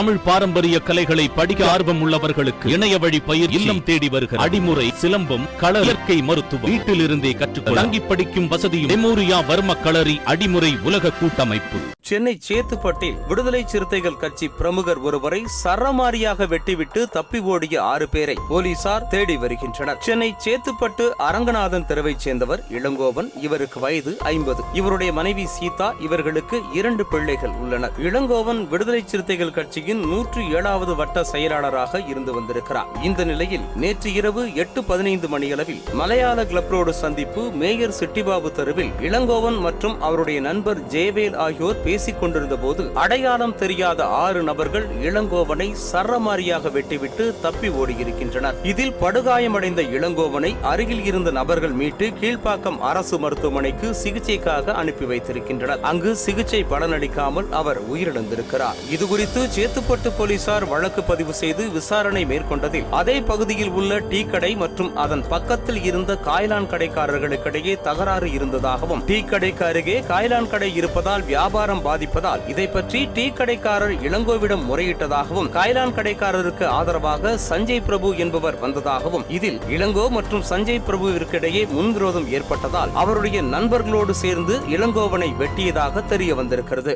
தமிழ் பாரம்பரிய கலைகளை படிக்க ஆர்வம் உள்ளவர்களுக்கு இணைய வழி பயிர் இல்லம் தேடி வருகிற அடிமுறை சிலம்பம் கள இயற்கை மருத்துவம் வீட்டில் இருந்தே கற்றுக்கொள்ள தங்கி படிக்கும் வசதியும் மெமோரியா வர்ம களரி அடிமுறை உலக கூட்டமைப்பு. சென்னை சேத்துப்பட்டில் விடுதலை சிறுத்தைகள் கட்சி பிரமுகர் ஒருவரை சரமாரியாக வெட்டிவிட்டு தப்பி ஓடிய ஆறு பேரை போலீசார் தேடி வருகின்றனர். சென்னை சேத்துப்பட்டு அரங்கநாதன் தெருவைச் சேர்ந்தவர் இளங்கோவன் இவருக்கு வயது ஐம்பது. இவருடைய மனைவி சீதா இவர்களுக்கு இரண்டு பிள்ளைகள் உள்ளனர். இளங்கோவன் விடுதலை சிறுத்தைகள் கட்சியின் நூற்று ஏழாவது வட்ட செயலாளராக இருந்து வந்திருக்கிறார். இந்த நிலையில் நேற்று இரவு எட்டு பதினைந்து மணியளவில் மலையாள கிளப் ரோடு சந்திப்பு மேயர் சிட்டிபாபு தெருவில் இளங்கோவன் மற்றும் அவருடைய நண்பர் ஜெயவேல் ஆகியோர் பேசிக் கொண்டிருந்த போது அடையாளம் தெரியாத ஆறு நபர்கள் இளங்கோவனை சரமாரியாக வெட்டிவிட்டு தப்பி ஓடியிருக்கின்றனர். இதில் படுகாயமடைந்த இளங்கோவனை அருகில் இருந்த நபர்கள் மீட்டு கீழ்ப்பாக்கம் அரசு மருத்துவமனைக்கு சிகிச்சைக்காக அனுப்பி வைத்திருக்கின்றனர். அங்கு சிகிச்சை பலனளிக்காமல் அவர் உயிரிழந்திருக்கிறார். இதுகுறித்து சேத்துப்பட்டு போலீசார் வழக்கு பதிவு செய்து விசாரணை மேற்கொண்டதில் அதே பகுதியில் உள்ள டீ கடை மற்றும் அதன் பக்கத்தில் இருந்த காய்லான் கடைக்காரர்களுக்கிடையே தகராறு இருந்ததாகவும் டீ கடைக்கு அருகே காய்லான் கடை இருப்பதால் வியாபாரம் பாதிப்பதால் இதை பற்றி டீ கடைக்காரர் இளங்கோவிடம் முறையிட்டதாகவும் காய்லான் கடைக்காரருக்கு ஆதரவாக சஞ்சய் பிரபு என்பவர் வந்ததாகவும் இதில் இளங்கோ மற்றும் சஞ்சய் பிரபுவிற்கிடையே முன்விரோதம் ஏற்பட்டதால் அவருடைய நண்பர்களோடு சேர்ந்து இளங்கோவனை வெட்டியதாக தெரிய வந்திருக்கிறது